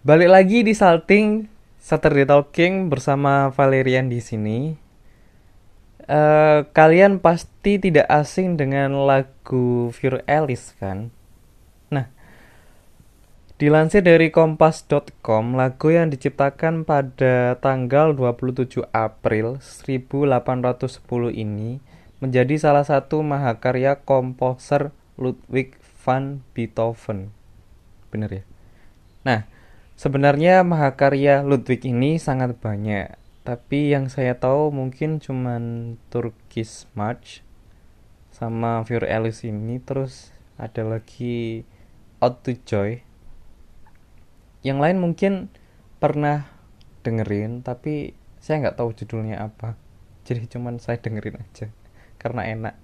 Balik lagi di Salting Saturday Talking bersama Valerian di sini. Uh, kalian pasti tidak asing dengan lagu Fur Alice kan? Nah, dilansir dari kompas.com, lagu yang diciptakan pada tanggal 27 April 1810 ini menjadi salah satu mahakarya komposer Ludwig van Beethoven. Bener ya? Nah, Sebenarnya mahakarya Ludwig ini sangat banyak, tapi yang saya tahu mungkin cuman Turkish March sama Fur Alice ini terus ada lagi Out to Joy. Yang lain mungkin pernah dengerin tapi saya nggak tahu judulnya apa. Jadi cuman saya dengerin aja karena enak.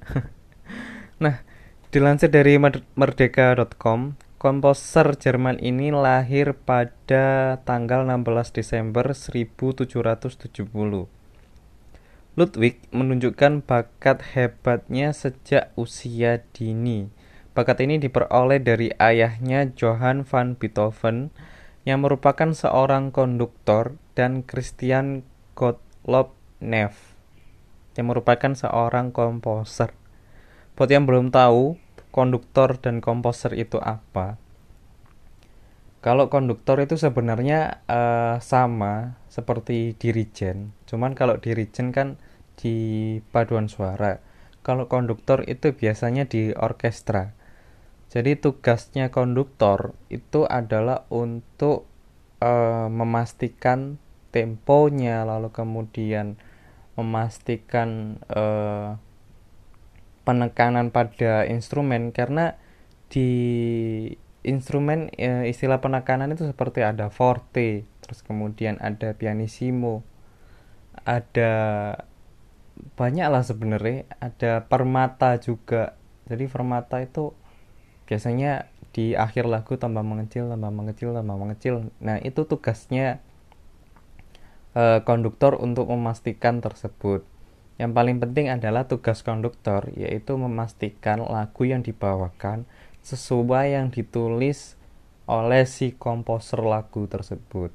nah, dilansir dari merdeka.com, Komposer Jerman ini lahir pada tanggal 16 Desember 1770. Ludwig menunjukkan bakat hebatnya sejak usia dini. Bakat ini diperoleh dari ayahnya Johann van Beethoven yang merupakan seorang konduktor dan Christian Gottlob Neff yang merupakan seorang komposer. Buat yang belum tahu, konduktor dan komposer itu apa? Kalau konduktor itu sebenarnya uh, sama seperti dirijen, cuman kalau dirijen kan di paduan suara. Kalau konduktor itu biasanya di orkestra. Jadi tugasnya konduktor itu adalah untuk uh, memastikan temponya, lalu kemudian memastikan uh, penekanan pada instrumen karena di instrumen e, istilah penekanan itu seperti ada forte, terus kemudian ada pianissimo, ada banyak lah sebenarnya, ada permata juga. Jadi permata itu biasanya di akhir lagu tambah mengecil, tambah mengecil, tambah mengecil. Nah itu tugasnya e, konduktor untuk memastikan tersebut. Yang paling penting adalah tugas konduktor, yaitu memastikan lagu yang dibawakan sesuai yang ditulis oleh si komposer lagu tersebut.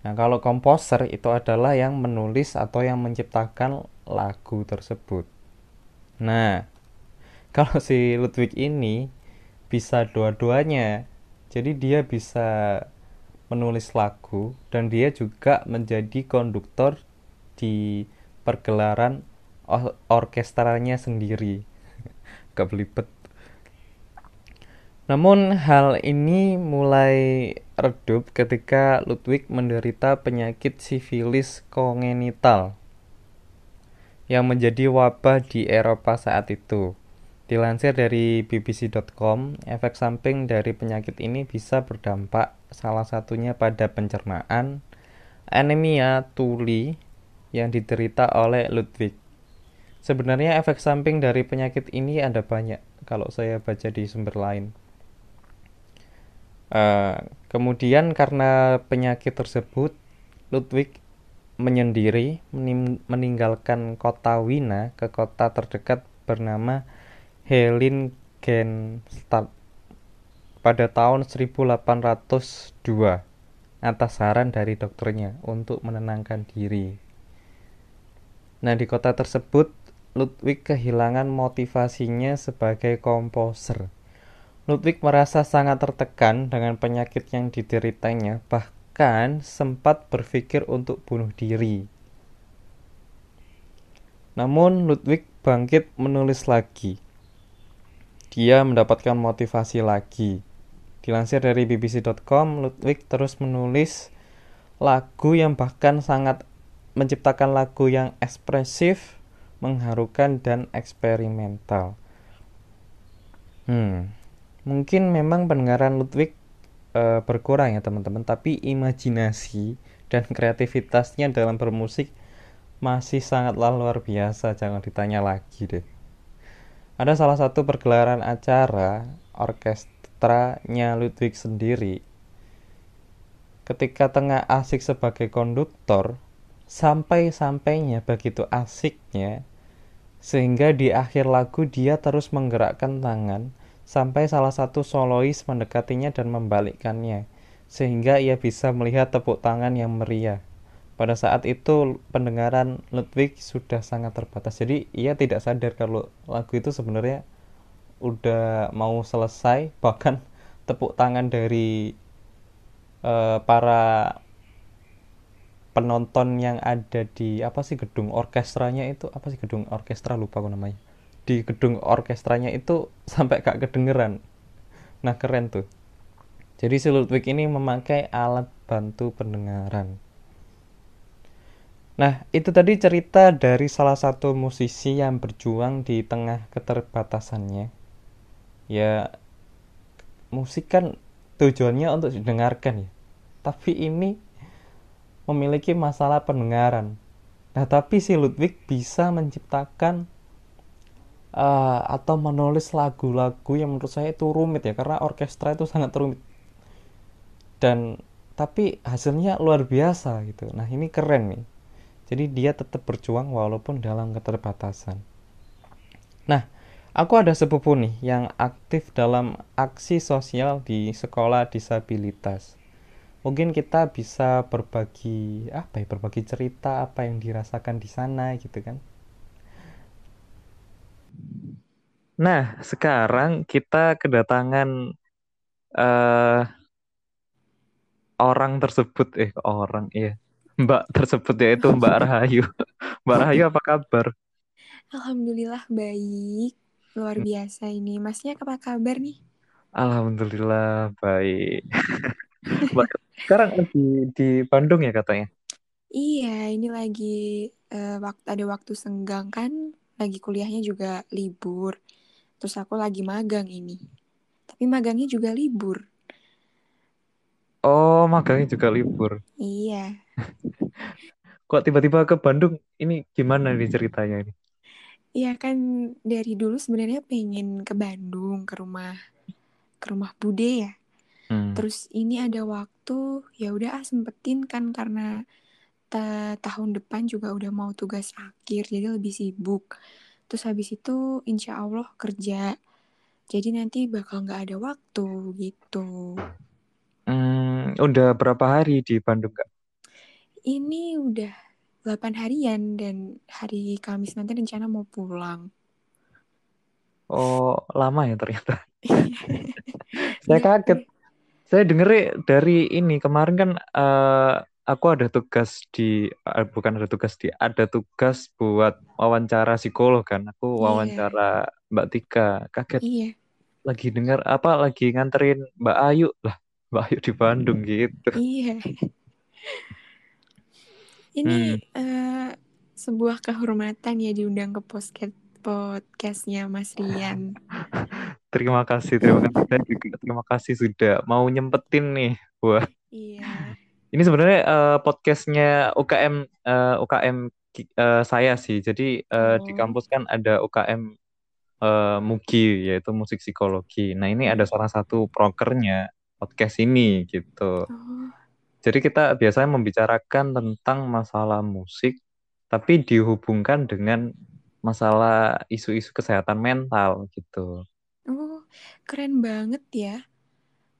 Nah, kalau komposer itu adalah yang menulis atau yang menciptakan lagu tersebut. Nah, kalau si Ludwig ini bisa dua-duanya. Jadi dia bisa menulis lagu dan dia juga menjadi konduktor di pergelaran or orkestranya sendiri gak belibet namun hal ini mulai redup ketika Ludwig menderita penyakit sifilis kongenital yang menjadi wabah di Eropa saat itu. Dilansir dari bbc.com, efek samping dari penyakit ini bisa berdampak salah satunya pada pencernaan, anemia tuli, yang diderita oleh Ludwig. Sebenarnya efek samping dari penyakit ini ada banyak kalau saya baca di sumber lain. Uh, kemudian karena penyakit tersebut, Ludwig menyendiri meninggalkan kota Wina ke kota terdekat bernama Heiligenstadt pada tahun 1802 atas saran dari dokternya untuk menenangkan diri. Nah, di kota tersebut, Ludwig kehilangan motivasinya sebagai komposer. Ludwig merasa sangat tertekan dengan penyakit yang dideritanya, bahkan sempat berpikir untuk bunuh diri. Namun, Ludwig bangkit menulis lagi. Dia mendapatkan motivasi lagi. Dilansir dari bbc.com, Ludwig terus menulis lagu yang bahkan sangat menciptakan lagu yang ekspresif, mengharukan dan eksperimental. Hmm, mungkin memang pendengaran Ludwig uh, berkurang ya teman-teman, tapi imajinasi dan kreativitasnya dalam bermusik masih sangatlah luar biasa, jangan ditanya lagi deh. Ada salah satu pergelaran acara orkestranya Ludwig sendiri. Ketika tengah asik sebagai konduktor, sampai-sampainya begitu asiknya sehingga di akhir lagu dia terus menggerakkan tangan sampai salah satu solois mendekatinya dan membalikkannya sehingga ia bisa melihat tepuk tangan yang meriah. Pada saat itu pendengaran Ludwig sudah sangat terbatas. Jadi ia tidak sadar kalau lagu itu sebenarnya udah mau selesai, bahkan tepuk tangan dari uh, para penonton yang ada di apa sih gedung orkestranya itu apa sih gedung orkestra lupa aku namanya. Di gedung orkestranya itu sampai gak kedengeran. Nah keren tuh. Jadi si Ludwig ini memakai alat bantu pendengaran. Nah itu tadi cerita dari salah satu musisi yang berjuang di tengah keterbatasannya. Ya musik kan tujuannya untuk didengarkan ya. Tapi ini memiliki masalah pendengaran. Nah, tapi si Ludwig bisa menciptakan uh, atau menulis lagu-lagu yang menurut saya itu rumit ya, karena orkestra itu sangat rumit. Dan tapi hasilnya luar biasa gitu. Nah, ini keren nih. Jadi dia tetap berjuang walaupun dalam keterbatasan. Nah, aku ada sepupu nih yang aktif dalam aksi sosial di sekolah disabilitas mungkin kita bisa berbagi apa ya berbagi cerita apa yang dirasakan di sana gitu kan? Nah sekarang kita kedatangan uh, orang tersebut. Eh orang iya. Mbak tersebut yaitu Mbak Rahayu. Mbak Rahayu apa kabar? Alhamdulillah baik. Luar biasa ini. Masnya apa kabar nih? Alhamdulillah baik Sekarang lagi di Bandung ya katanya? Iya, ini lagi uh, waktu ada waktu senggang kan, lagi kuliahnya juga libur. Terus aku lagi magang ini. Tapi magangnya juga libur. Oh, magangnya juga libur. Iya. Kok tiba-tiba ke Bandung? Ini gimana nih ceritanya ini? Iya kan dari dulu sebenarnya pengen ke Bandung ke rumah ke rumah Bude ya. Hmm. Terus ini ada waktu, ya udah ah sempetin kan karena tahun depan juga udah mau tugas akhir, jadi lebih sibuk. Terus habis itu insya Allah kerja. Jadi nanti bakal nggak ada waktu gitu. Hmm, udah berapa hari di Bandung kak? Ini udah 8 harian dan hari Kamis nanti rencana mau pulang. Oh, lama ya ternyata. Saya ya, kaget saya denger dari ini kemarin kan uh, aku ada tugas di uh, bukan ada tugas di ada tugas buat wawancara psikolog kan aku iya. wawancara yeah. Mbak Tika kaget yeah. lagi dengar apa lagi nganterin Mbak Ayu lah Mbak Ayu di Bandung gitu iya yeah. ini hmm. uh, sebuah kehormatan ya diundang ke podcast podcastnya Mas Rian Terima kasih, terima kasih. Saya juga terima kasih sudah mau nyempetin nih buat. Iya. Ini sebenarnya uh, podcastnya UKM uh, UKM uh, saya sih. Jadi uh, oh. di kampus kan ada UKM uh, MUGI yaitu musik psikologi. Nah ini ada salah satu prokernya podcast ini gitu. Oh. Jadi kita biasanya membicarakan tentang masalah musik, tapi dihubungkan dengan masalah isu-isu kesehatan mental gitu. Keren banget ya.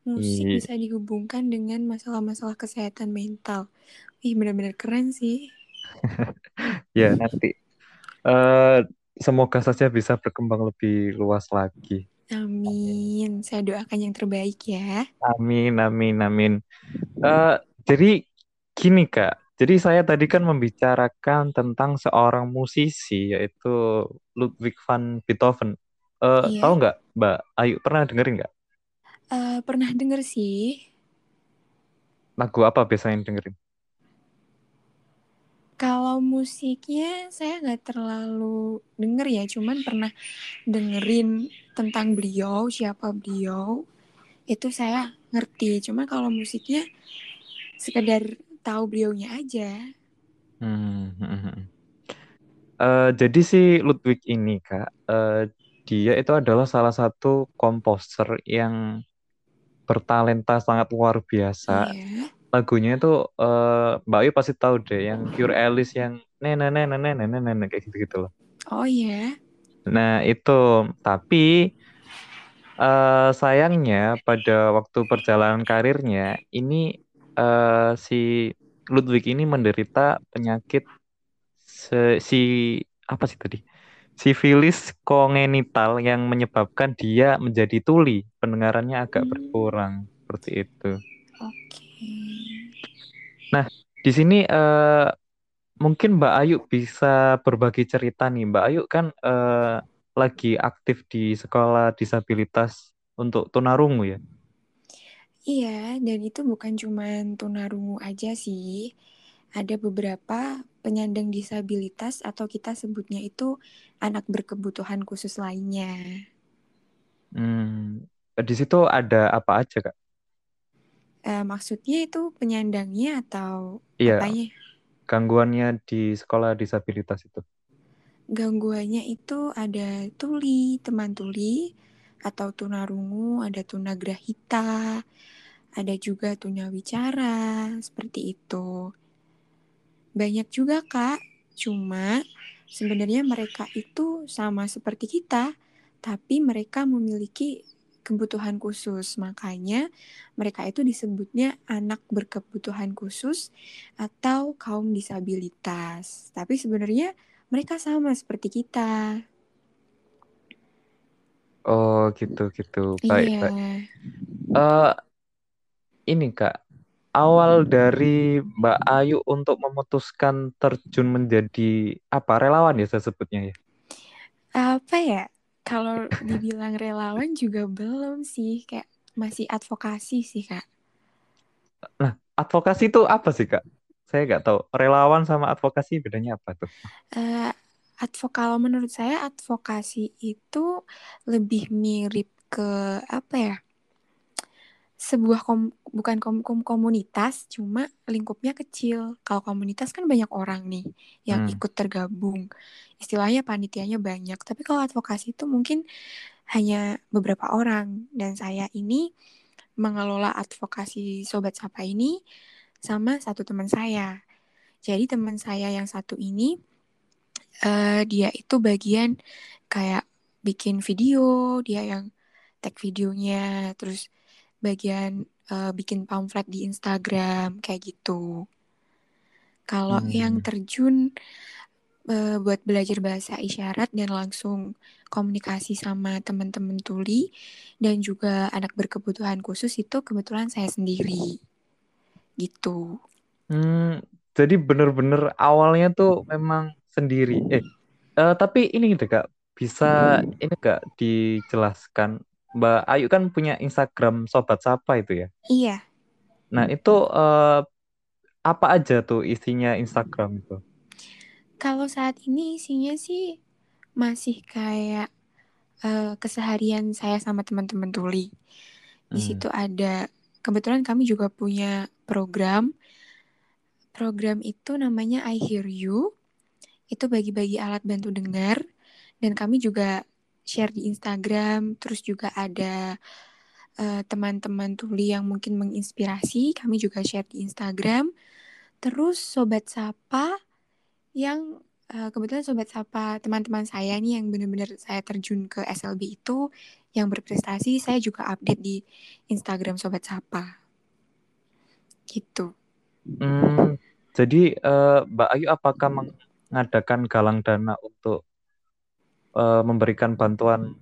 Musik Iyi. bisa dihubungkan dengan masalah-masalah kesehatan mental. Ih, benar-benar keren sih. ya, nanti. Uh, semoga saja bisa berkembang lebih luas lagi. Amin. Saya doakan yang terbaik ya. Amin, amin, amin. Uh, jadi gini kak, jadi saya tadi kan membicarakan tentang seorang musisi yaitu Ludwig van Beethoven. Uh, iya. Tahu nggak, Mbak Ayu pernah dengerin nggak? Uh, pernah denger sih. Lagu apa biasanya dengerin? Kalau musiknya saya nggak terlalu denger ya, cuman pernah dengerin tentang beliau, siapa beliau, itu saya ngerti. Cuma kalau musiknya sekedar tahu beliaunya aja. Hmm. Uh, jadi si Ludwig ini kak, uh, dia itu adalah salah satu komposer yang bertalenta sangat luar biasa. Yeah. Lagunya itu uh, Mbak Ayu pasti tahu deh yang Pure Alice yang nene nene nene nene kayak gitu gitu loh. Oh iya. Yeah. Nah itu tapi uh, sayangnya pada waktu perjalanan karirnya ini uh, si Ludwig ini menderita penyakit se si apa sih tadi? Sifilis kongenital yang menyebabkan dia menjadi tuli, pendengarannya agak Hmm, berkurang seperti itu. Oke. Nah, di sini eh, mungkin Mbak Ayu bisa berbagi cerita nih. Mbak Ayu kan eh, lagi aktif di sekolah disabilitas untuk tunarungu ya. Iya, dan itu bukan cuma tunarungu aja sih. Ada beberapa penyandang disabilitas atau kita sebutnya itu anak berkebutuhan khusus lainnya. Hmm, di situ ada apa aja, Kak? Eh, maksudnya itu penyandangnya atau Iya, apanya? gangguannya di sekolah disabilitas itu. Gangguannya itu ada tuli, teman tuli, atau tunarungu, ada tunagrahita, ada juga tunawicara, seperti itu. Banyak juga kak, cuma sebenarnya mereka itu sama seperti kita, tapi mereka memiliki kebutuhan khusus. Makanya mereka itu disebutnya anak berkebutuhan khusus atau kaum disabilitas. Tapi sebenarnya mereka sama seperti kita. Oh, gitu gitu. Baik, Iya. baik. Uh, ini Kak, awal dari Mbak Ayu untuk memutuskan terjun menjadi apa relawan ya saya sebutnya ya? Apa ya? Kalau dibilang relawan juga belum sih, kayak masih advokasi sih kak. Nah, advokasi itu apa sih Kak? Saya nggak tahu. Relawan sama advokasi bedanya apa tuh? Uh, advok kalau menurut saya advokasi itu lebih mirip ke apa ya? Sebuah kom bukan kom kom komunitas, cuma lingkupnya kecil. Kalau komunitas kan banyak orang nih yang Hmm. ikut tergabung. Istilahnya panitianya banyak. Tapi kalau advokasi itu mungkin hanya beberapa orang. Dan saya ini mengelola advokasi Sobat Sapa ini sama satu teman saya. Jadi teman saya yang satu ini uh, dia itu bagian kayak bikin video, dia yang tag videonya, terus bagian uh, bikin pamflet di Instagram kayak gitu. Kalau hmm. yang terjun uh, buat belajar bahasa isyarat dan langsung komunikasi sama teman-teman tuli dan juga anak berkebutuhan khusus itu kebetulan saya sendiri. Gitu. Hmm, jadi bener-bener awalnya tuh memang sendiri. Eh, uh, tapi ini gitu kak, bisa ini gak dijelaskan Mbak Ayu kan punya Instagram Sobat Sapa itu ya? Iya. Nah itu uh, apa aja tuh isinya Instagram itu? Kalau saat ini isinya sih masih kayak uh, keseharian saya sama teman-teman tuli. Di hmm. situ ada kebetulan kami juga punya program. Program itu namanya I Hear You. Itu bagi-bagi alat bantu dengar dan kami juga share di Instagram, terus juga ada teman-teman uh, tuli yang mungkin menginspirasi, kami juga share di Instagram. Terus sobat sapa yang uh, kebetulan sobat sapa teman-teman saya nih yang benar-benar saya terjun ke SLB itu yang berprestasi, saya juga update di Instagram sobat sapa. Gitu. Hmm, jadi uh, Mbak Ayu apakah mengadakan galang dana untuk uh, memberikan bantuan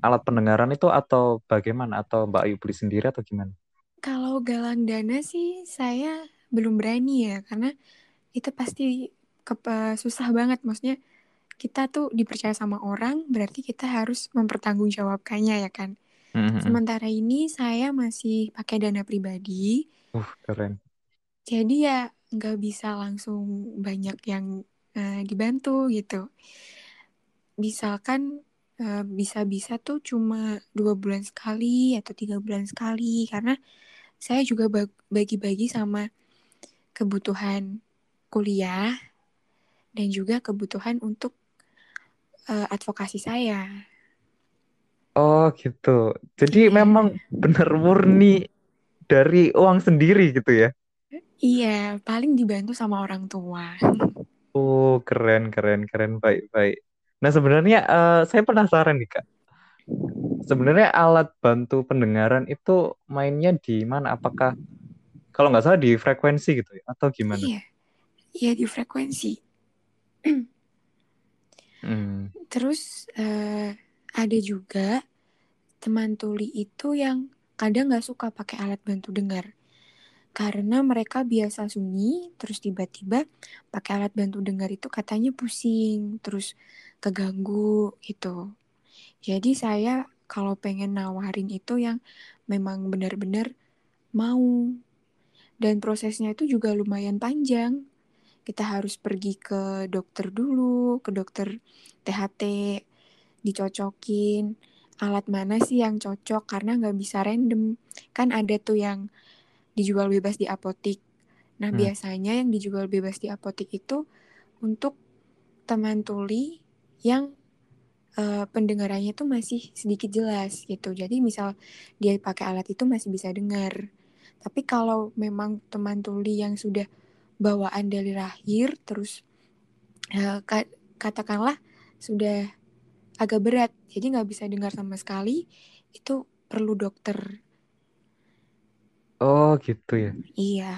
alat pendengaran itu atau bagaimana? Atau Mbak Ayu beli sendiri atau gimana? Kalau galang dana sih saya belum berani ya, karena itu pasti ke, susah banget. Maksudnya kita tuh dipercaya sama orang, berarti kita harus mempertanggungjawabkannya ya kan. Mm-hmm. Sementara ini saya masih pakai dana pribadi. Uh, keren. Jadi ya nggak bisa langsung banyak yang uh, dibantu gitu misalkan bisa-bisa tuh cuma dua bulan sekali atau tiga bulan sekali karena saya juga bagi-bagi sama kebutuhan kuliah dan juga kebutuhan untuk uh, advokasi saya. Oh gitu. Jadi yeah. memang benar murni dari uang sendiri gitu ya? Iya, paling dibantu sama orang tua. Oh keren keren keren baik baik. Nah sebenarnya uh, saya penasaran nih kak. sebenarnya alat bantu pendengaran itu mainnya di mana? Apakah kalau nggak salah di frekuensi gitu ya? Atau gimana? Iya, iya di frekuensi. hmm. Terus uh, ada juga teman tuli itu yang kadang nggak suka pakai alat bantu dengar karena mereka biasa sunyi terus tiba-tiba pakai alat bantu dengar itu katanya pusing terus keganggu gitu. Jadi saya kalau pengen nawarin itu yang memang benar-benar mau. Dan prosesnya itu juga lumayan panjang. Kita harus pergi ke dokter dulu ke dokter THT dicocokin alat mana sih yang cocok karena nggak bisa random. Kan ada tuh yang dijual bebas di apotik. Nah, hmm. biasanya yang dijual bebas di apotik itu untuk teman tuli yang uh, pendengarannya tuh masih sedikit jelas gitu. Jadi misal dia pakai alat itu masih bisa dengar. Tapi kalau memang teman tuli yang sudah bawaan dari lahir terus uh, katakanlah sudah agak berat, jadi nggak bisa dengar sama sekali, itu perlu dokter Oh gitu ya. Iya.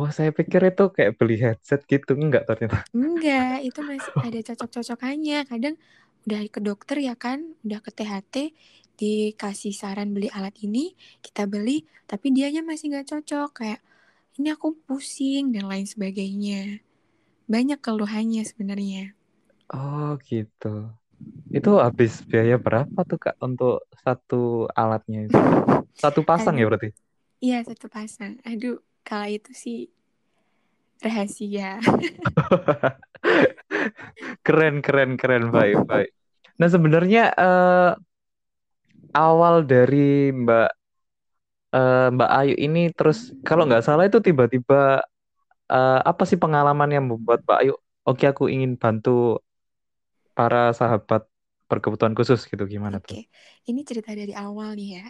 Oh saya pikir itu kayak beli headset gitu enggak ternyata. Enggak, itu masih ada cocok-cocokannya. Kadang udah ke dokter ya kan, udah ke THT dikasih saran beli alat ini, kita beli, tapi dianya masih nggak cocok kayak ini aku pusing dan lain sebagainya. Banyak keluhannya sebenarnya. Oh gitu. Itu habis biaya berapa tuh kak untuk satu alatnya itu? Satu pasang ya berarti? Iya satu pasang. Aduh, kalau itu sih rahasia. keren keren keren baik baik. Nah sebenarnya uh, awal dari Mbak uh, Mbak Ayu ini terus kalau nggak salah itu tiba-tiba uh, apa sih pengalaman yang membuat Mbak Ayu oke aku ingin bantu para sahabat berkebutuhan khusus gitu gimana Oke, tuh? ini cerita dari awal nih ya.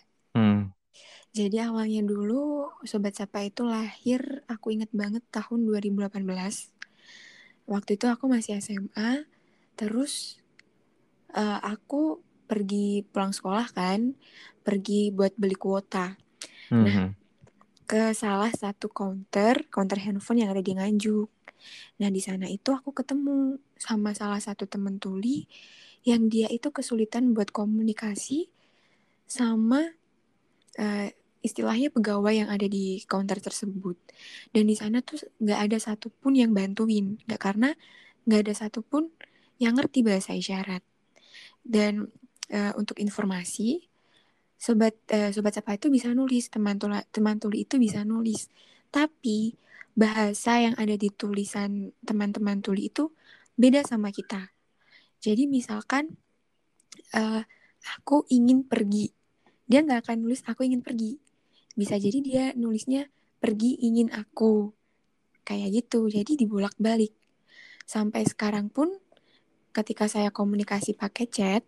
Hmm. Jadi awalnya dulu Sobat Sapa itu lahir, aku inget banget tahun 2018. Waktu itu aku masih SMA, terus uh, aku pergi pulang sekolah kan, pergi buat beli kuota. Mm-hmm. Nah, mhm. ke salah satu counter, counter handphone yang ada di Nganjuk. Nah, di sana itu aku ketemu sama salah satu temen tuli yang dia itu kesulitan buat komunikasi sama uh, istilahnya pegawai yang ada di counter tersebut. Dan di sana tuh nggak ada satupun yang bantuin. Nggak karena nggak ada satupun yang ngerti bahasa isyarat. Dan uh, untuk informasi sobat uh, sobat sapa itu bisa nulis teman tuli teman tuli itu bisa nulis. Tapi bahasa yang ada di tulisan teman-teman tuli itu beda sama kita. Jadi misalkan uh, aku ingin pergi. Dia nggak akan nulis aku ingin pergi bisa jadi dia nulisnya pergi ingin aku. Kayak gitu jadi dibolak-balik sampai sekarang pun ketika saya komunikasi pakai chat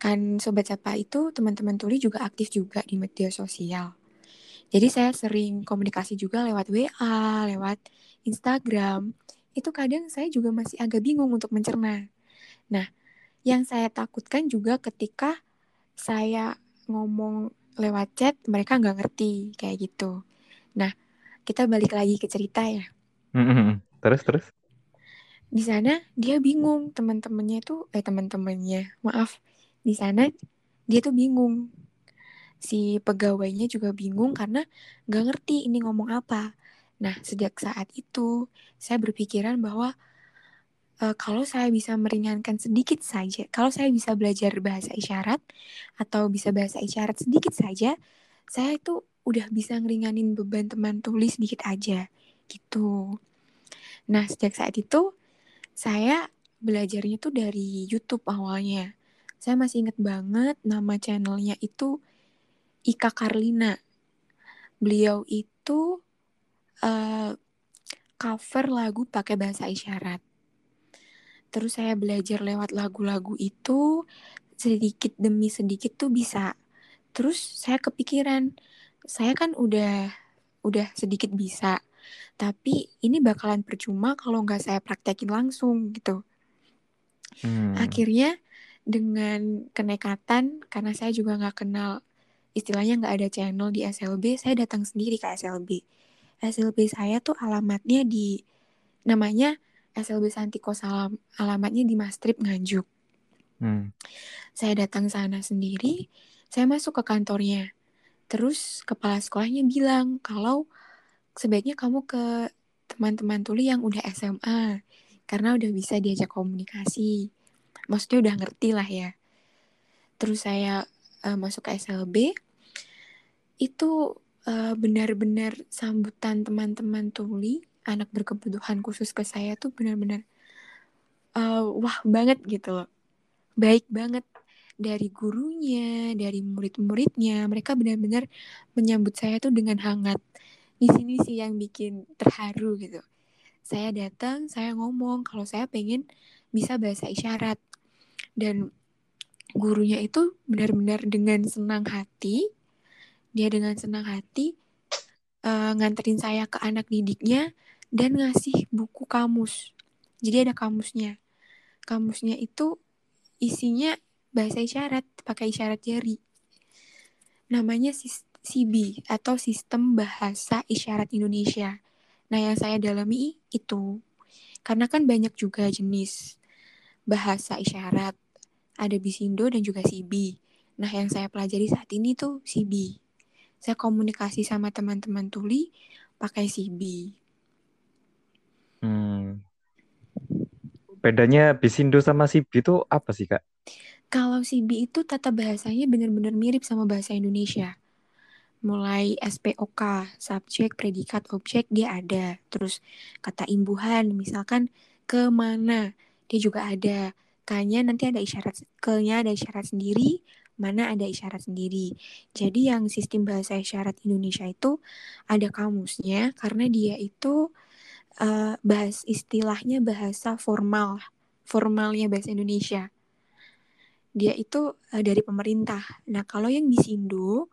kan sobat sapa itu teman-teman tuli juga aktif juga di media sosial. Jadi saya sering komunikasi juga lewat WA lewat Instagram. Itu kadang saya juga masih agak bingung untuk mencerna. Nah yang saya takutkan juga ketika saya ngomong lewat chat mereka nggak ngerti kayak gitu. Nah, kita balik lagi ke cerita ya. Terus terus. Di sana dia bingung teman-temannya itu eh teman-temannya maaf di sana dia tuh bingung si pegawainya juga bingung karena nggak ngerti ini ngomong apa. Nah sejak saat itu saya berpikiran bahwa uh, kalau saya bisa meringankan sedikit saja, kalau saya bisa belajar bahasa isyarat atau bisa bahasa isyarat sedikit saja, saya itu udah bisa ngeringanin beban teman tulis sedikit aja gitu. Nah, sejak saat itu saya belajarnya tuh dari YouTube awalnya. Saya masih inget banget nama channelnya itu Ika Karlina. Beliau itu uh, cover lagu pakai bahasa isyarat terus saya belajar lewat lagu-lagu itu sedikit demi sedikit tuh bisa. Terus saya kepikiran saya kan udah udah sedikit bisa tapi ini bakalan percuma kalau nggak saya praktekin langsung gitu. Hmm. akhirnya dengan kenekatan karena saya juga nggak kenal istilahnya nggak ada channel di SLB saya datang sendiri ke SLB SLB saya tuh alamatnya di namanya SLB Santiko Salam alamatnya di Mastrip Nganjuk. Hmm. saya datang sana sendiri saya masuk ke kantornya. Terus kepala sekolahnya bilang kalau sebaiknya kamu ke teman-teman tuli yang udah SMA karena udah bisa diajak komunikasi. Maksudnya udah ngerti lah ya. Terus saya uh, masuk ke SLB itu uh, benar-benar sambutan teman-teman tuli anak berkebutuhan khusus ke saya tuh benar-benar uh, wah banget gitu loh. Baik banget. Dari gurunya dari murid-muridnya mereka benar-benar menyambut saya tuh dengan hangat. Di sini sih yang bikin terharu gitu. Saya datang saya ngomong kalau saya pengen bisa bahasa isyarat. Dan gurunya itu benar-benar dengan senang hati dia dengan senang hati uh, nganterin saya ke anak didiknya dan ngasih buku kamus jadi ada kamusnya kamusnya itu isinya bahasa isyarat pakai isyarat jari namanya CB atau Sistem Bahasa Isyarat Indonesia nah yang saya dalami itu karena kan banyak juga jenis bahasa isyarat. Ada Bisindo dan juga CB. Nah, yang saya pelajari saat ini tuh CB. Saya komunikasi sama teman-teman tuli pakai CB. Hmm. Bedanya Bisindo sama CB itu apa sih, Kak? Kalau CB itu tata bahasanya benar-benar mirip sama bahasa Indonesia. Mulai SPOK, subjek, predikat, objek, dia ada. Terus kata imbuhan, misalkan ke mana, dia juga ada k-nya nanti ada isyarat ke-nya ada isyarat sendiri mana ada isyarat sendiri. Jadi yang sistem bahasa isyarat Indonesia itu ada kamusnya karena dia itu uh, bahas istilahnya bahasa formal, formalnya bahasa Indonesia. Dia itu uh, dari pemerintah. Nah kalau yang Bisindo,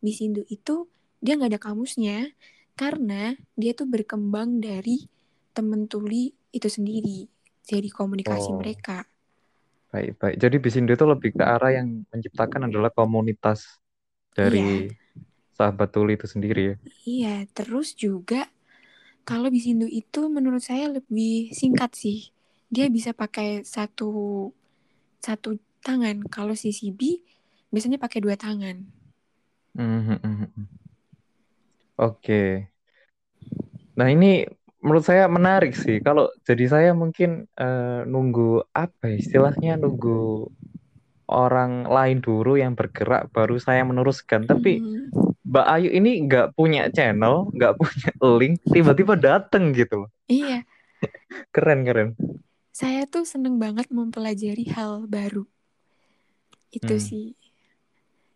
Bisindo itu dia nggak ada kamusnya karena dia tuh berkembang dari temen tuli itu sendiri jadi komunikasi oh. mereka. Baik, baik. Jadi Bisindo itu lebih ke arah yang menciptakan adalah komunitas dari iya. sahabat tuli itu sendiri ya. Iya, terus juga kalau Bisindo itu menurut saya lebih singkat sih. Dia bisa pakai satu satu tangan. Kalau CCB biasanya pakai dua tangan. Mm -hmm. Oke. Okay. Nah ini menurut saya menarik sih. Kalau jadi saya mungkin uh, nunggu apa ya, istilahnya nunggu orang lain dulu yang bergerak baru saya meneruskan. Tapi hmm. Mbak Ayu ini nggak punya channel, nggak punya link, tiba-tiba dateng gitu. Iya. keren keren. Saya tuh seneng banget mempelajari hal baru. Itu hmm. sih.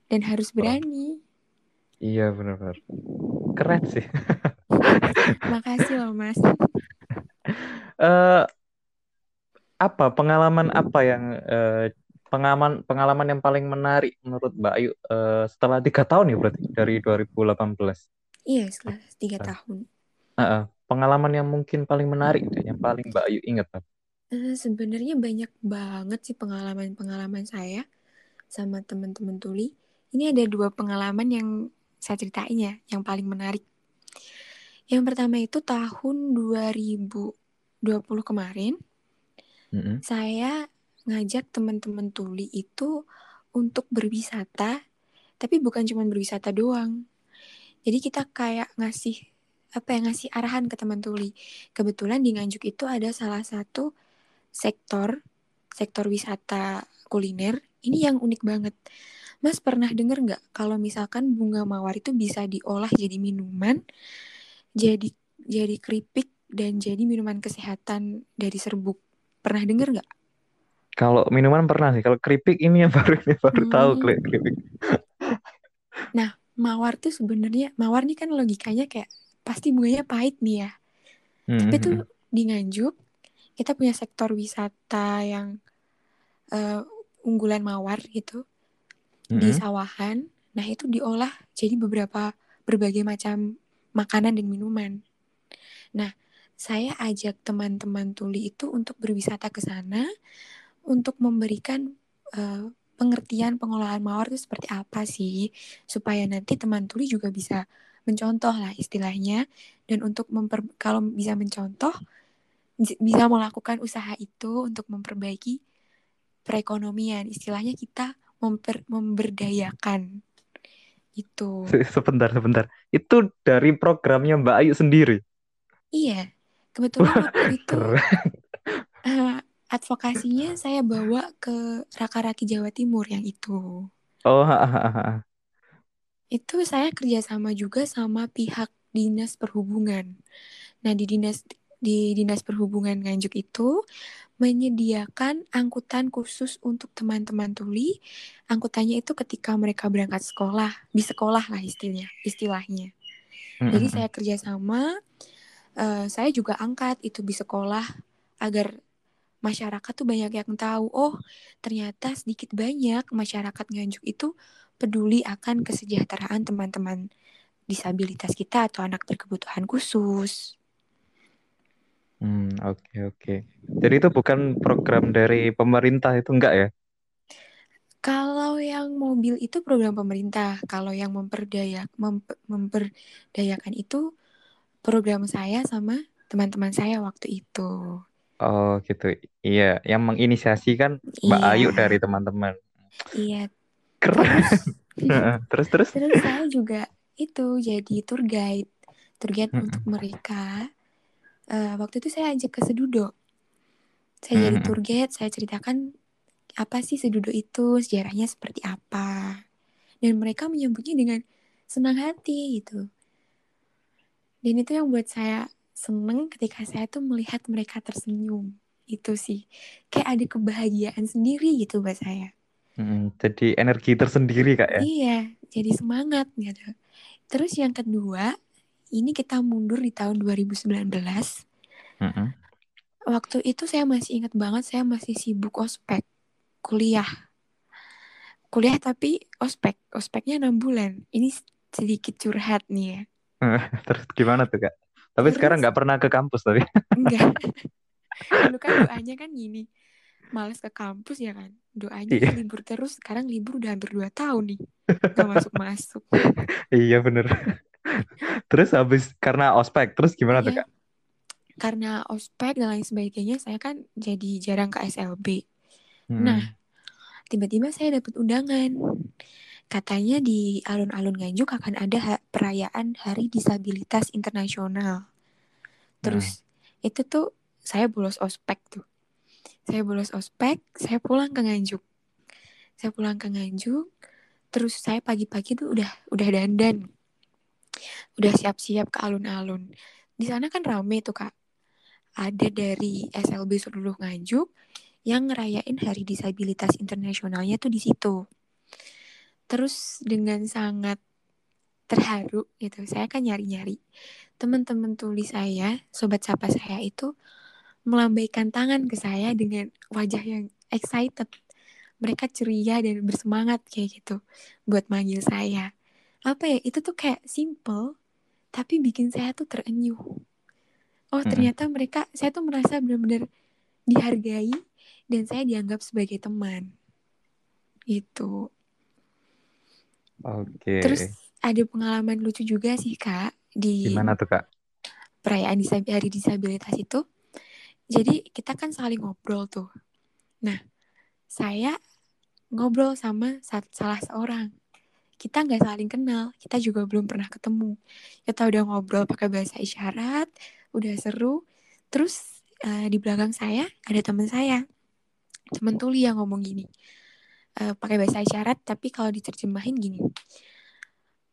Dan harus berani. Oh. Iya benar-benar. Keren sih. Makasih loh Mas. uh, apa pengalaman apa yang uh, pengalaman pengalaman yang paling menarik menurut Mbak Ayu uh, setelah tiga tahun ya berarti dari 2018? Iya setelah tiga uh, tahun. Uh, uh, pengalaman yang mungkin paling menarik gitu, yang paling Mbak Ayu ingat apa? Uh, sebenarnya banyak banget sih pengalaman-pengalaman saya sama teman-teman tuli. Ini ada dua pengalaman yang saya ceritain ya, yang paling menarik. Yang pertama itu tahun 2020 kemarin, mm-hmm. saya ngajak teman-teman tuli itu untuk berwisata, tapi bukan cuma berwisata doang. Jadi kita kayak ngasih apa ya ngasih arahan ke teman tuli. Kebetulan di Nganjuk itu ada salah satu sektor sektor wisata kuliner. Ini yang unik banget. Mas pernah denger nggak kalau misalkan bunga mawar itu bisa diolah jadi minuman jadi jadi keripik dan jadi minuman kesehatan dari serbuk. Pernah denger nggak? Kalau minuman pernah sih. Kalau keripik ini yang baru ini baru hmm. tahu keripik. Nah, mawar tuh sebenarnya mawar nih kan logikanya kayak pasti bunganya pahit nih ya. Hmm. Tapi tuh hmm, hmm. di Nganjuk kita punya sektor wisata yang uh, unggulan mawar gitu hmm. di sawahan. Nah, itu diolah jadi beberapa berbagai macam makanan dan minuman. Nah, saya ajak teman-teman tuli itu untuk berwisata ke sana untuk memberikan uh, pengertian pengelolaan mawar itu seperti apa sih? Supaya nanti teman tuli juga bisa mencontoh lah istilahnya. Dan untuk memper kalau bisa mencontoh bisa melakukan usaha itu untuk memperbaiki perekonomian. Istilahnya kita memper, memberdayakan. Itu. Sebentar sebentar. Itu dari programnya Mbak Ayu sendiri? Iya. Kebetulan waktu itu uh, advokasinya saya bawa ke Raka-Raki Jawa Timur yang itu. Oh, ha, ha, ha. Itu saya kerjasama juga sama pihak dinas perhubungan. Nah di dinas di dinas perhubungan Nganjuk itu menyediakan angkutan khusus untuk teman-teman tuli. Angkutannya itu ketika mereka berangkat sekolah, di sekolah lah istilahnya, istilahnya. Jadi saya kerjasama, uh, saya juga angkat itu di sekolah agar masyarakat tuh banyak yang tahu oh ternyata sedikit banyak masyarakat Nganjuk itu peduli akan kesejahteraan teman-teman disabilitas kita atau anak berkebutuhan khusus. Hmm, oke okay, oke. Okay. Jadi itu bukan program dari pemerintah itu enggak ya? Kalau yang mobil itu program pemerintah, kalau yang memperdaya memper, memperdayakan itu program saya sama teman-teman saya waktu itu. Oh gitu. Iya, yang menginisiasi kan Mbak iya. Ayu dari teman-teman. Iya. Keren. Terus terus. terus saya juga itu jadi tour guide, tour guide untuk mereka. Uh, waktu itu saya ajak ke Sedudo. Saya jadi tour guide, saya ceritakan apa sih Sedudo itu, sejarahnya seperti apa. Dan mereka menyambutnya dengan senang hati gitu. Dan itu yang buat saya seneng ketika saya tuh melihat mereka tersenyum. Itu sih. Kayak ada kebahagiaan sendiri gitu buat saya. Hmm, jadi energi tersendiri kak ya? Iya jadi semangat gitu. Terus yang kedua ini kita mundur di tahun 2019 hmm. waktu itu saya masih ingat banget saya masih sibuk ospek kuliah. Kuliah tapi ospek ospeknya enam bulan. Ini sedikit curhat nih ya. Terus gimana tuh kak tapi Terus, sekarang nggak pernah ke kampus tapi. Enggak. Dulu kan doanya kan gini. Males ke kampus ya kan. Doanya iya. libur terus. Sekarang libur udah hampir dua tahun nih. Gak masuk-masuk. iya bener. terus habis karena ospek. Terus gimana iya. tuh kak? Karena ospek dan lain sebagainya. Saya kan jadi jarang ke SLB. Hmm. Nah. Tiba-tiba saya dapat undangan. Katanya di alun-alun Nganjuk akan ada perayaan Hari Disabilitas Internasional. Terus nah. itu tuh saya bolos ospek tuh. Saya bolos ospek, saya pulang ke Nganjuk. Saya pulang ke Nganjuk, terus saya pagi-pagi tuh udah udah dandan. Udah siap-siap ke alun-alun. Di sana kan rame tuh, Kak. Ada dari SLB seluruh Nganjuk yang ngerayain Hari Disabilitas Internasionalnya tuh di situ. Terus dengan sangat terharu gitu, saya kan nyari-nyari. Teman-teman tulis saya, sobat sapa saya itu melambaikan tangan ke saya dengan wajah yang excited. Mereka ceria dan bersemangat kayak gitu buat manggil saya. Apa ya, itu tuh kayak simple, tapi bikin saya tuh terenyuh. Oh ternyata mereka, saya tuh merasa benar-benar dihargai dan saya dianggap sebagai teman. Gitu. Oke. Terus ada pengalaman lucu juga sih kak di Gimana tuh kak? perayaan disab hari disabilitas itu. Jadi kita kan saling ngobrol tuh. Nah, saya ngobrol sama salah seorang. Kita nggak saling kenal, kita juga belum pernah ketemu. Kita udah ngobrol pakai bahasa isyarat, udah seru. Terus uh, di belakang saya ada teman saya, teman tuli yang ngomong gini uh, pakai bahasa isyarat tapi kalau diterjemahin gini.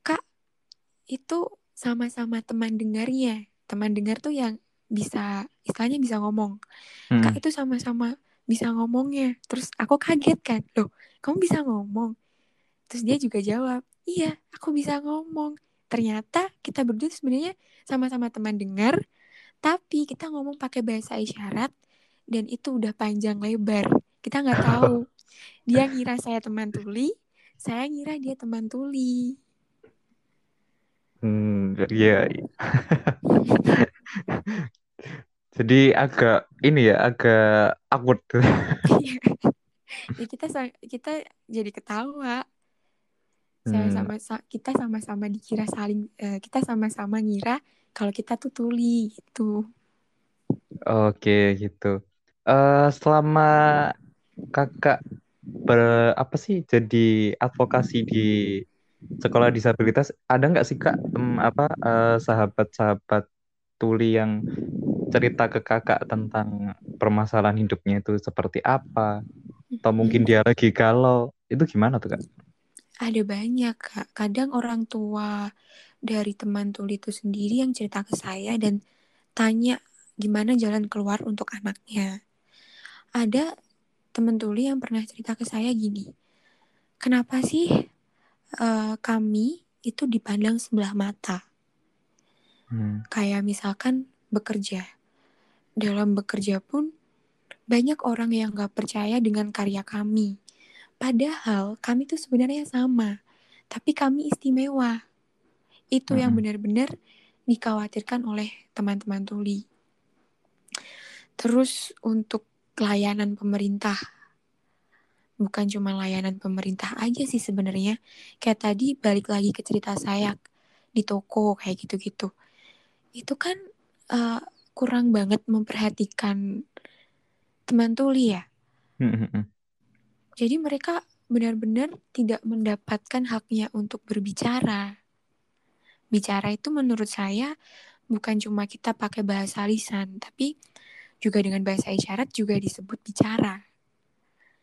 Kak itu sama-sama teman dengarnya. Teman dengar tuh yang bisa istilahnya bisa ngomong. Hmm. kak itu sama-sama bisa ngomongnya. Terus aku kaget kan loh kamu bisa ngomong? Terus dia juga jawab iya aku bisa ngomong. Ternyata kita berdua sebenarnya sama-sama teman dengar tapi kita ngomong pakai bahasa isyarat dan itu udah panjang lebar. Kita nggak tahu dia ngira saya teman tuli, saya ngira dia teman tuli. Hmm, iya. iya. Jadi agak ini ya, agak awkward. ya kita kita jadi ketawa Hmm. sama-sama kita sama-sama dikira saling uh, kita sama-sama ngira kalau kita tuh tuli gitu oke gitu uh, selama kakak ber apa sih jadi advokasi di sekolah disabilitas ada nggak sih kak um, apa uh, sahabat-sahabat tuli yang cerita ke kakak tentang permasalahan hidupnya itu seperti apa atau mungkin dia lagi galau itu gimana tuh kak? Ada banyak kak. Kadang orang tua dari teman tuli itu sendiri yang cerita ke saya dan tanya gimana jalan keluar untuk anaknya. Ada teman tuli yang pernah cerita ke saya gini, kenapa sih uh, kami itu dipandang sebelah mata? Hmm. Kayak misalkan bekerja. Dalam bekerja pun banyak orang yang gak percaya dengan karya kami. Padahal kami tuh sebenarnya sama, tapi kami istimewa. Itu hmm. yang benar-benar dikhawatirkan oleh teman-teman tuli. Terus untuk layanan pemerintah. Bukan cuma layanan pemerintah aja sih sebenarnya. Kayak tadi balik lagi ke cerita saya di toko kayak gitu-gitu. Itu kan uh, kurang banget memperhatikan teman tuli ya. Jadi mereka benar-benar tidak mendapatkan haknya untuk berbicara. Bicara itu menurut saya bukan cuma kita pakai bahasa lisan, tapi juga dengan bahasa isyarat juga disebut bicara.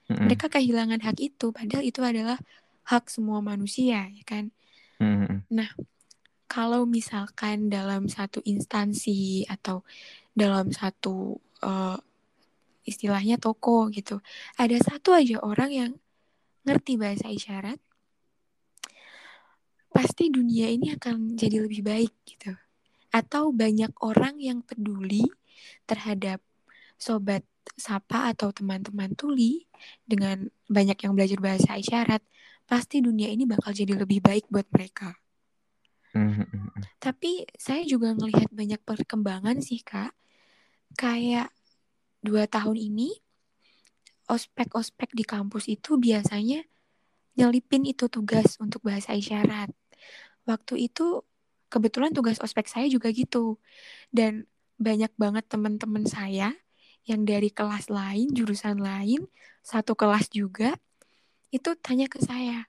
Mm-hmm. Mereka kehilangan hak itu, padahal itu adalah hak semua manusia, ya kan? Mm-hmm. Nah, kalau misalkan dalam satu instansi atau dalam satu uh, istilahnya toko gitu, ada satu aja orang yang ngerti bahasa isyarat, pasti dunia ini akan jadi lebih baik gitu. Atau banyak orang yang peduli terhadap sobat sapa atau teman-teman tuli dengan banyak yang belajar bahasa isyarat, pasti dunia ini bakal jadi lebih baik buat mereka. Tapi saya juga ngelihat banyak perkembangan sih kak. Kayak dua tahun ini, ospek-ospek di kampus itu biasanya nyelipin itu tugas untuk bahasa isyarat. Waktu itu kebetulan tugas ospek saya juga gitu. Dan banyak banget teman-teman saya yang dari kelas lain, jurusan lain, satu kelas juga, itu tanya ke saya,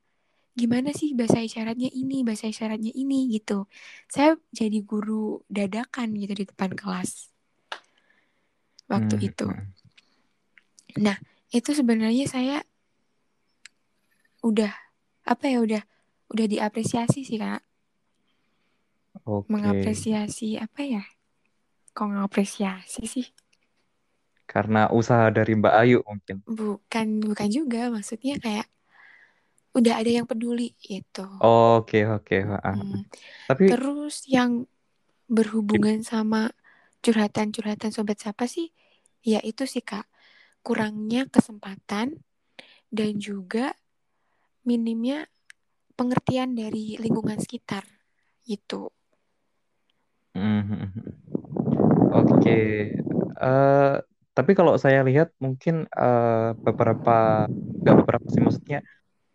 gimana sih bahasa isyaratnya ini, bahasa isyaratnya ini gitu. Saya jadi guru dadakan gitu di depan kelas waktu hmm. itu. Hmm. Nah, itu sebenarnya saya udah apa ya udah udah diapresiasi sih kak. Okay. Mengapresiasi apa ya? Kok ngapresiasi sih? Karena usaha dari Mbak Ayu mungkin. Bukan, bukan juga. Maksudnya kayak udah ada yang peduli itu. Oke, oke. Hmm. Tapi terus yang berhubungan sama curhatan-curhatan sobat siapa sih? Ya itu sih Kak. Kurangnya kesempatan dan juga minimnya pengertian dari lingkungan sekitar gitu. Mm -hmm. Oke, uh, tapi kalau saya lihat mungkin uh, beberapa, nggak beberapa sih maksudnya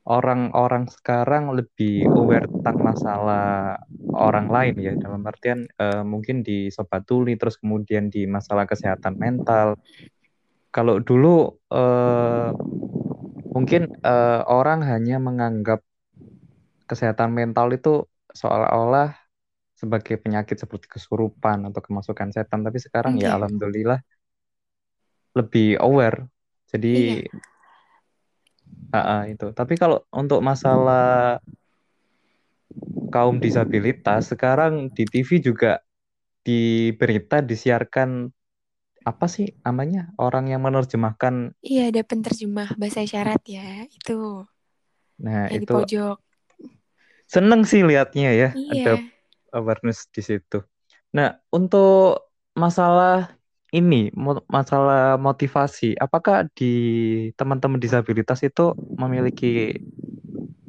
orang-orang sekarang lebih aware tentang masalah orang lain ya dalam artian uh, mungkin di sobat tuli terus kemudian di masalah kesehatan mental. Kalau dulu uh, mungkin uh, orang hanya menganggap kesehatan mental itu seolah-olah sebagai penyakit seperti kesurupan atau kemasukan setan. Tapi sekarang ya alhamdulillah lebih aware. Jadi uh, uh, itu. Tapi kalau untuk masalah kaum disabilitas sekarang di TV juga di berita disiarkan apa sih namanya? Orang yang menerjemahkan iya ada penterjemah bahasa isyarat ya itu. Nah itu di pojok. Seneng sih liatnya ya iya. ada awareness di situ. Nah, untuk masalah ini, masalah motivasi, apakah di teman-teman disabilitas itu memiliki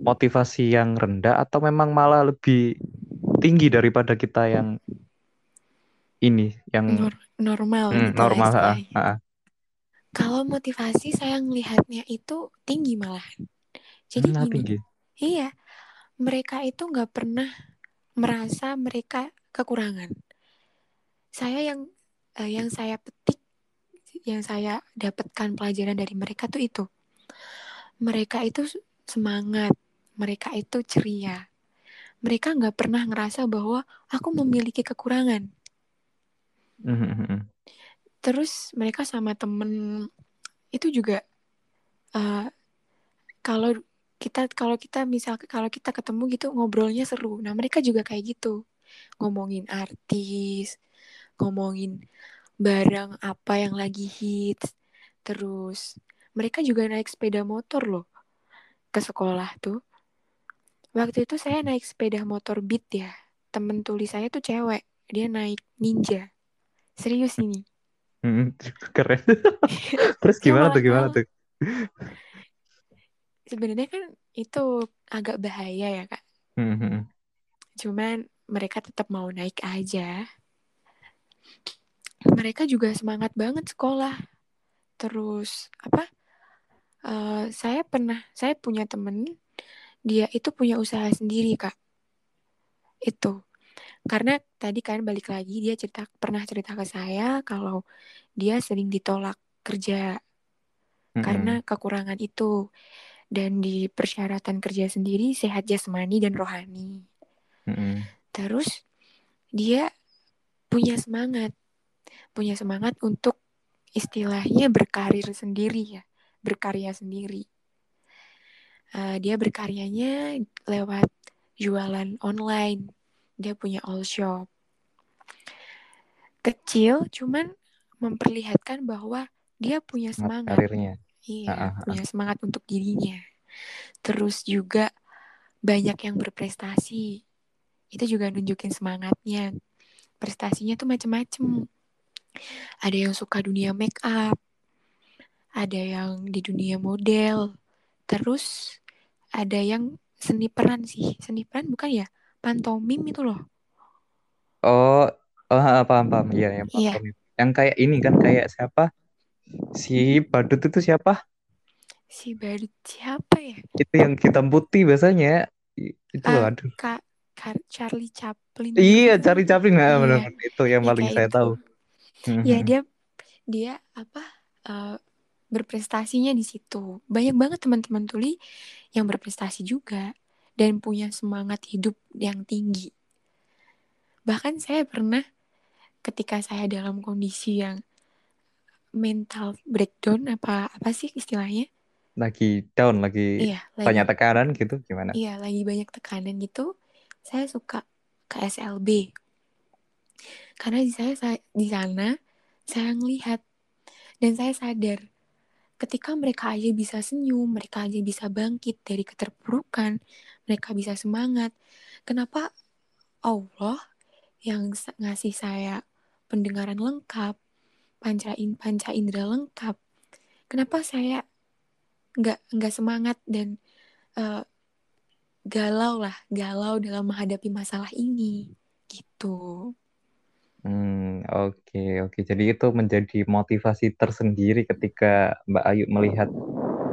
motivasi yang rendah atau memang malah lebih tinggi daripada kita yang ini, yang Nor normal, hmm, gitu normal, ha, ha. Kalau motivasi saya ngelihatnya itu tinggi malah. Jadi hmm, gini, tinggi. iya, mereka itu nggak pernah merasa mereka kekurangan. Saya yang uh, yang saya petik, yang saya dapatkan pelajaran dari mereka tuh itu, mereka itu semangat, mereka itu ceria, mereka nggak pernah ngerasa bahwa aku memiliki kekurangan. Mm -hmm. Terus mereka sama temen itu juga uh, kalau kita kalau kita misal kalau kita ketemu gitu ngobrolnya seru. Nah mereka juga kayak gitu ngomongin artis, ngomongin barang apa yang lagi hits. Terus mereka juga naik sepeda motor loh ke sekolah tuh. Waktu itu saya naik sepeda motor Beat ya. Temen tulis saya tuh cewek. Dia naik Ninja. Serius ini. Hmm, keren. Terus gimana tuh gimana tuh? Sebenarnya kan itu agak bahaya ya kak. Hmm, hmm. Cuman mereka tetap mau naik aja. Mereka juga semangat banget sekolah. Terus apa? Uh, saya pernah, saya punya temen, dia itu punya usaha sendiri kak. Itu karena tadi kan balik lagi dia cerita pernah cerita ke saya kalau dia sering ditolak kerja mm-hmm. karena kekurangan itu dan di persyaratan kerja sendiri sehat jasmani dan rohani. Mm-hmm. Terus dia punya semangat, punya semangat untuk istilahnya berkarir sendiri ya, berkarya sendiri. Uh, dia berkaryanya lewat jualan online dia punya all shop kecil cuman memperlihatkan bahwa dia punya semangat karirnya iya uh, punya semangat untuk dirinya terus juga banyak yang berprestasi itu juga nunjukin semangatnya prestasinya tuh macem-macem ada yang suka dunia make up ada yang di dunia model terus ada yang seni peran sih seni peran bukan ya pantomim itu loh. Oh, oh paham paham. Iya, yang pantomim. Iya. Yang kayak ini kan kayak siapa? Si Badut itu siapa? Si Badut siapa ya? Itu yang hitam putih biasanya. Itu uh, aduh. Kak Charlie Chaplin. Iya, Charlie Chaplin nah, iya. benar itu yang ya, paling saya itu. tahu. Iya, dia dia apa? Uh, berprestasinya di situ. Banyak banget teman-teman tuli yang berprestasi juga dan punya semangat hidup yang tinggi. Bahkan saya pernah ketika saya dalam kondisi yang mental breakdown apa apa sih istilahnya? Lagi down, lagi iya, banyak lagi, tekanan gitu gimana? Iya, lagi banyak tekanan gitu. Saya suka ke SLB. Karena di saya, saya di sana saya ngelihat dan saya sadar ketika mereka aja bisa senyum, mereka aja bisa bangkit dari keterpurukan, mereka bisa semangat. Kenapa Allah yang ngasih saya pendengaran lengkap, panca in, panca indera lengkap, kenapa saya nggak nggak semangat dan uh, galau lah, galau dalam menghadapi masalah ini, gitu. Hmm, oke, okay, oke. Okay. Jadi itu menjadi motivasi tersendiri ketika Mbak Ayu melihat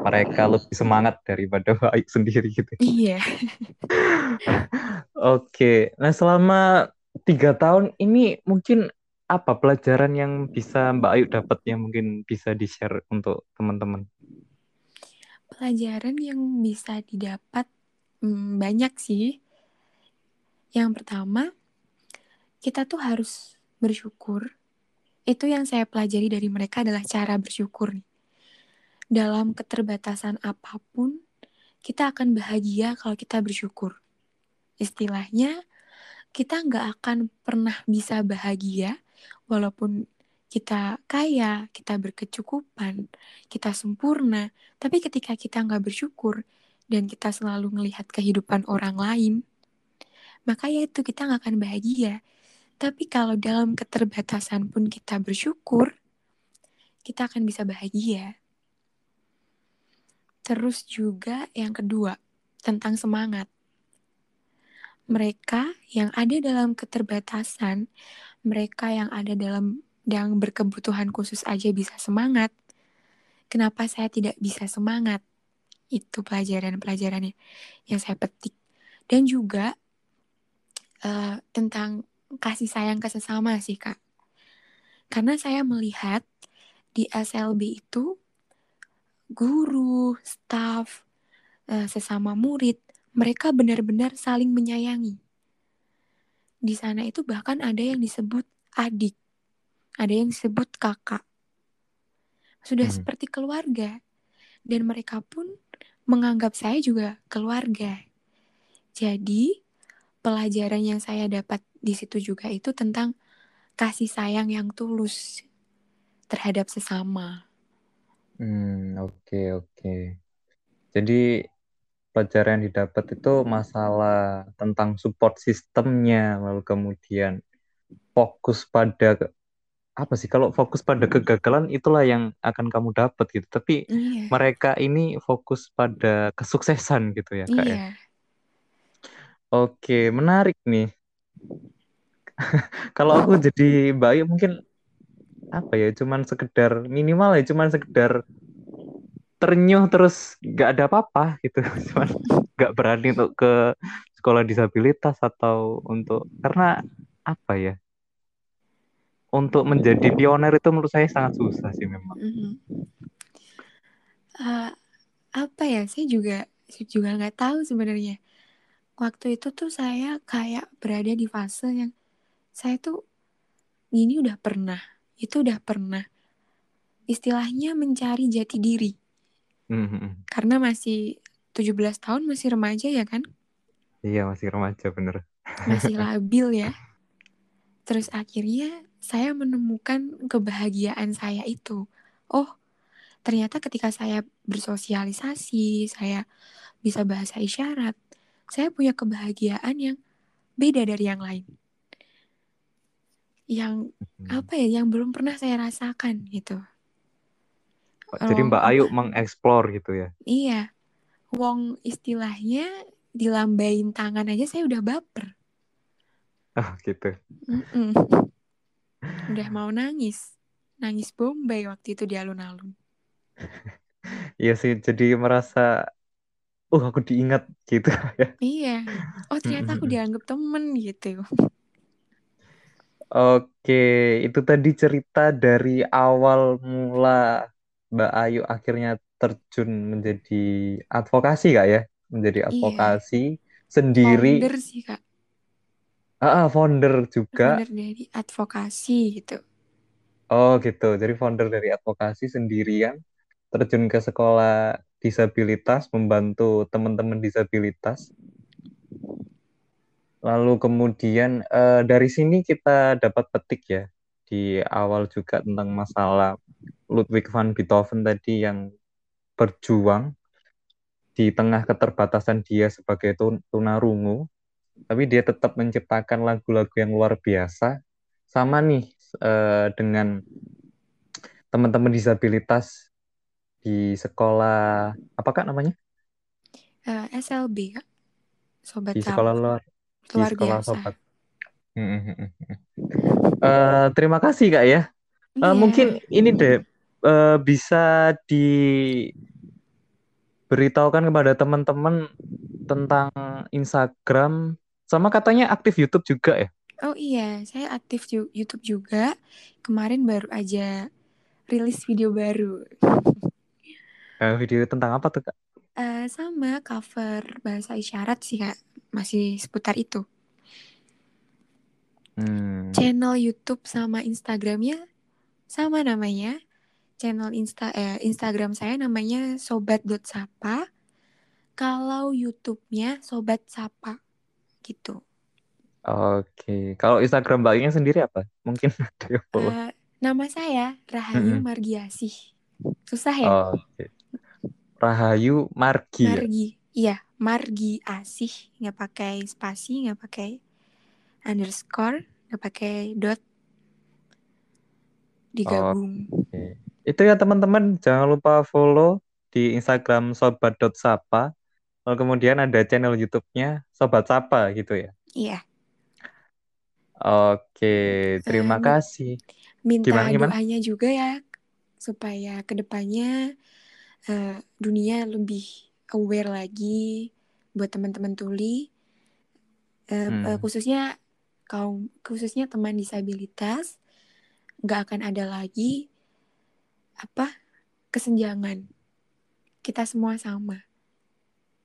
mereka lebih semangat daripada baik sendiri gitu. Iya. Oke, nah selama tiga tahun ini mungkin apa pelajaran yang bisa Mbak Ayu dapat yang mungkin bisa di-share untuk teman-teman? Pelajaran yang bisa didapat hmm, banyak sih. Yang pertama, kita tuh harus bersyukur. Itu yang saya pelajari dari mereka adalah cara bersyukur dalam keterbatasan apa pun, kita akan bahagia kalau kita bersyukur. Istilahnya, kita nggak akan pernah bisa bahagia walaupun kita kaya, kita berkecukupan, kita sempurna. Tapi ketika kita nggak bersyukur dan kita selalu melihat kehidupan orang lain, maka ya itu kita nggak akan bahagia. Tapi kalau dalam keterbatasan pun kita bersyukur, kita akan bisa bahagia. Terus juga yang kedua, tentang semangat. Mereka yang ada dalam keterbatasan, mereka yang ada dalam yang berkebutuhan khusus aja bisa semangat. kenapa saya tidak bisa semangat. Itu pelajaran-pelajarannya yang saya petik. Dan juga uh, tentang kasih sayang ke sesama sih, Kak. Karena saya melihat di SLB itu guru, staff, uh, sesama murid, mereka benar-benar saling menyayangi. Di sana itu bahkan ada yang disebut adik, ada yang disebut kakak. Sudah hmm. seperti keluarga. Dan mereka pun menganggap saya juga keluarga. Jadi, pelajaran yang saya dapat di situ juga itu tentang kasih sayang yang tulus terhadap sesama. Hmm, oke okay, oke. Okay. Jadi pelajaran yang didapat itu masalah tentang support sistemnya, lalu kemudian fokus pada apa sih kalau fokus pada kegagalan itulah yang akan kamu dapat gitu. Tapi iya. mereka ini fokus pada kesuksesan gitu ya kak ya? iya. ya. Oke, menarik nih. kalau aku jadi Ayu mungkin apa ya, cuman sekedar minimal ya, cuman sekedar ternyuh terus nggak ada apa-apa gitu. Cuman nggak berani untuk ke sekolah disabilitas atau untuk karena apa ya? Untuk menjadi pioner itu menurut saya sangat susah sih memang. Uh, apa ya? Saya juga juga nggak tahu sebenarnya. Waktu itu tuh saya kayak berada di fase yang saya tuh ini udah pernah itu udah pernah. Istilahnya mencari jati diri Mm-hmm. Karena masih 17 tahun masih remaja ya kan? Iya masih remaja bener. Masih labil ya. Terus akhirnya saya menemukan kebahagiaan saya itu. Oh ternyata ketika saya bersosialisasi, saya bisa bahasa isyarat, saya punya kebahagiaan yang beda dari yang lain. Yang hmm. apa ya, yang belum pernah saya rasakan gitu. Jadi Mbak Ayu mengeksplor gitu ya? Iya. Wong istilahnya dilambain tangan aja saya udah baper. Oh gitu. Mm-mm. Udah mau nangis. Nangis Bombay waktu itu di alun-alun. Iya sih, jadi merasa, oh aku diingat gitu ya. Iya. Oh ternyata aku dianggap temen gitu. Oke, itu tadi cerita dari awal mula Mbak Ayu akhirnya terjun menjadi advokasi kak ya, menjadi iya. advokasi iya. sendiri. Founder sih kak. Ah, founder juga. Founder dari advokasi gitu. Oh gitu, jadi founder dari advokasi sendirian, terjun ke sekolah disabilitas, membantu teman-teman disabilitas. Lalu kemudian uh, dari sini kita dapat petik ya di awal juga tentang masalah Ludwig van Beethoven tadi yang berjuang di tengah keterbatasan dia sebagai tun tunarungu, tapi dia tetap menciptakan lagu-lagu yang luar biasa. Sama nih uh, dengan teman-teman disabilitas di sekolah apa kak namanya? Uh, eh, SLB. Sobat di sekolah luar, luar di sekolah biasa. sobat. Uh, terima kasih kak ya. Uh, yeah. Mungkin ini deh uh, bisa diberitahukan kepada teman-teman tentang Instagram sama katanya aktif YouTube juga ya? Oh iya, saya aktif YouTube juga. Kemarin baru aja rilis video baru. Uh, video tentang apa tuh kak? Uh, sama cover bahasa isyarat sih kak, masih seputar itu. Hmm. Channel YouTube sama Instagramnya sama namanya channel Insta eh, Instagram saya namanya sobat.sapa. Kalau YouTube-nya Sobat Sapa gitu. Oke, kalau Instagram Mbaknya sendiri apa? Mungkin ada yang Uh, nama saya Rahayu mm-hmm. Margiasih. Susah ya? Oke. Rahayu Margi. Ya? Margi. Iya, Margi Asih, nggak pakai spasi, nggak pakai underscore, nggak pakai dot digabung. Oke. Itu ya teman-teman. Jangan lupa follow di Instagram sobat.sapa lalu kemudian ada channel YouTube-nya Sobat Sapa gitu ya. Iya. Oke terima uh, kasih. minta gimana, gimana? doanya juga ya supaya ke depannya uh, dunia lebih aware lagi buat teman-teman tuli. Uh, hmm. uh, khususnya kaum khususnya teman disabilitas nggak akan ada lagi apa kesenjangan kita semua sama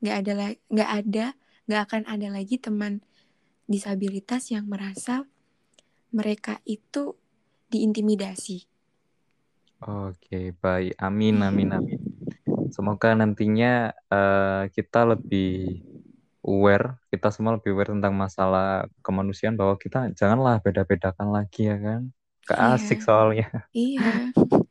nggak ada nggak ada nggak akan ada lagi teman disabilitas yang merasa mereka itu diintimidasi. Oke, baik. Amin, amin, amin. Semoga nantinya uh, kita lebih aware, kita semua lebih aware tentang masalah kemanusiaan bahwa kita janganlah beda-bedakan lagi ya kan. Gak iya. soalnya. Iya.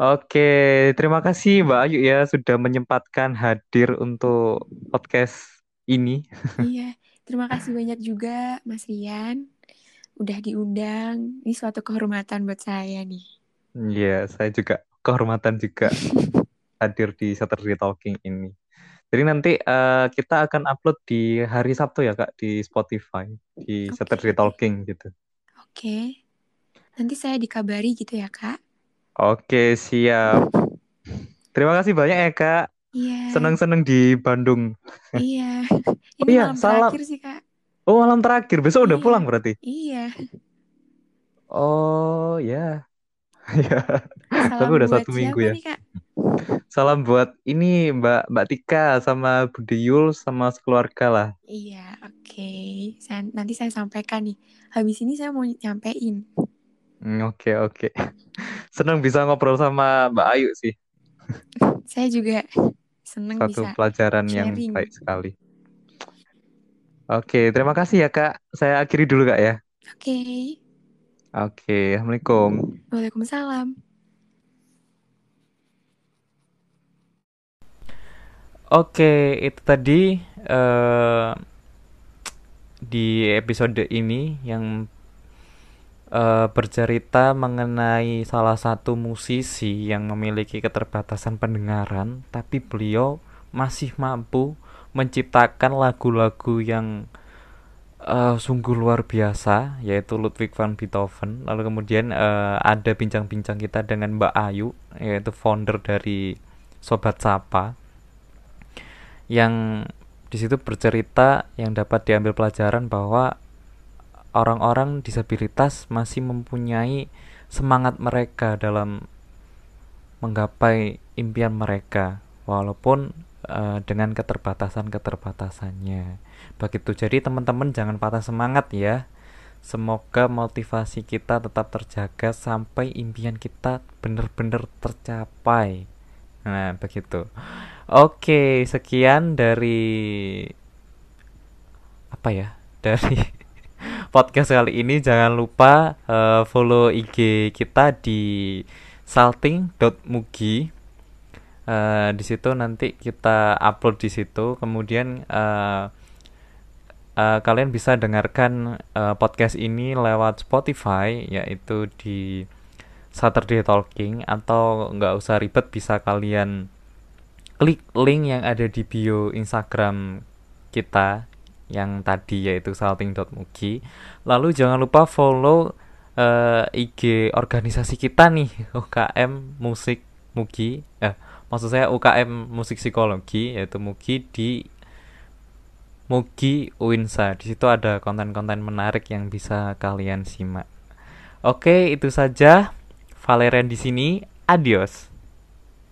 Oke, terima kasih Mbak Ayu ya sudah menyempatkan hadir untuk podcast ini. Iya, terima kasih banyak juga Mas Rian udah diundang. Ini suatu kehormatan buat saya nih. Iya, saya juga kehormatan juga hadir di Saturday Talking ini. Jadi nanti uh, kita akan upload di hari Sabtu ya Kak di Spotify di okay. Saturday Talking gitu. Oke. Okay. Nanti saya dikabari gitu ya Kak. Oke, siap. Terima kasih banyak ya, Kak. Iya. Senang-senang di Bandung. Iya. Ini oh, iya, malam salam. terakhir sih, Kak. Oh, malam terakhir. Besok iya. udah pulang berarti? Iya. Oh, ya. ya. Tapi udah satu minggu ya. Nih, Kak? Salam buat ini Mbak Mbak Tika sama Bude Yul sama sekeluarga lah. Iya, oke. Okay. nanti saya sampaikan nih. Habis ini saya mau nyampein. Hmm, oke, oke. Senang bisa ngobrol sama Mbak Ayu sih. Saya juga senang Satu bisa pelajaran sharing. yang baik sekali. Oke, terima kasih ya Kak. Saya akhiri dulu Kak ya. Oke. Oke, Assalamualaikum. Waalaikumsalam. Oke, itu tadi uh, di episode ini yang uh, bercerita mengenai salah satu musisi yang memiliki keterbatasan pendengaran, tapi beliau masih mampu menciptakan lagu-lagu yang uh, sungguh luar biasa, yaitu Ludwig van Beethoven. Lalu kemudian uh, ada bincang-bincang kita dengan Mbak Ayu, yaitu founder dari Sobat Sapa, yang di situ bercerita yang dapat diambil pelajaran bahwa orang-orang disabilitas masih mempunyai semangat mereka dalam menggapai impian mereka walaupun uh, dengan keterbatasan-keterbatasannya. Begitu. Jadi teman-teman jangan patah semangat ya. Semoga motivasi kita tetap terjaga sampai impian kita benar-benar tercapai. Nah, begitu. Oke, sekian dari apa ya? Dari podcast kali ini jangan lupa uh, follow IG kita di salting.mugi uh, di situ nanti kita upload di situ kemudian uh, uh, kalian bisa dengarkan uh, podcast ini lewat Spotify yaitu di Saturday Talking atau nggak usah ribet bisa kalian klik link yang ada di bio Instagram kita yang tadi yaitu salting.mugi. Lalu jangan lupa follow uh, eh, IG organisasi kita nih UKM Musik Mugi. Eh, maksud saya UKM Musik Psikologi yaitu Mugi di Mugi Uinsa. Di situ ada konten-konten menarik yang bisa kalian simak. Oke, itu saja. Valerian di sini. Adios.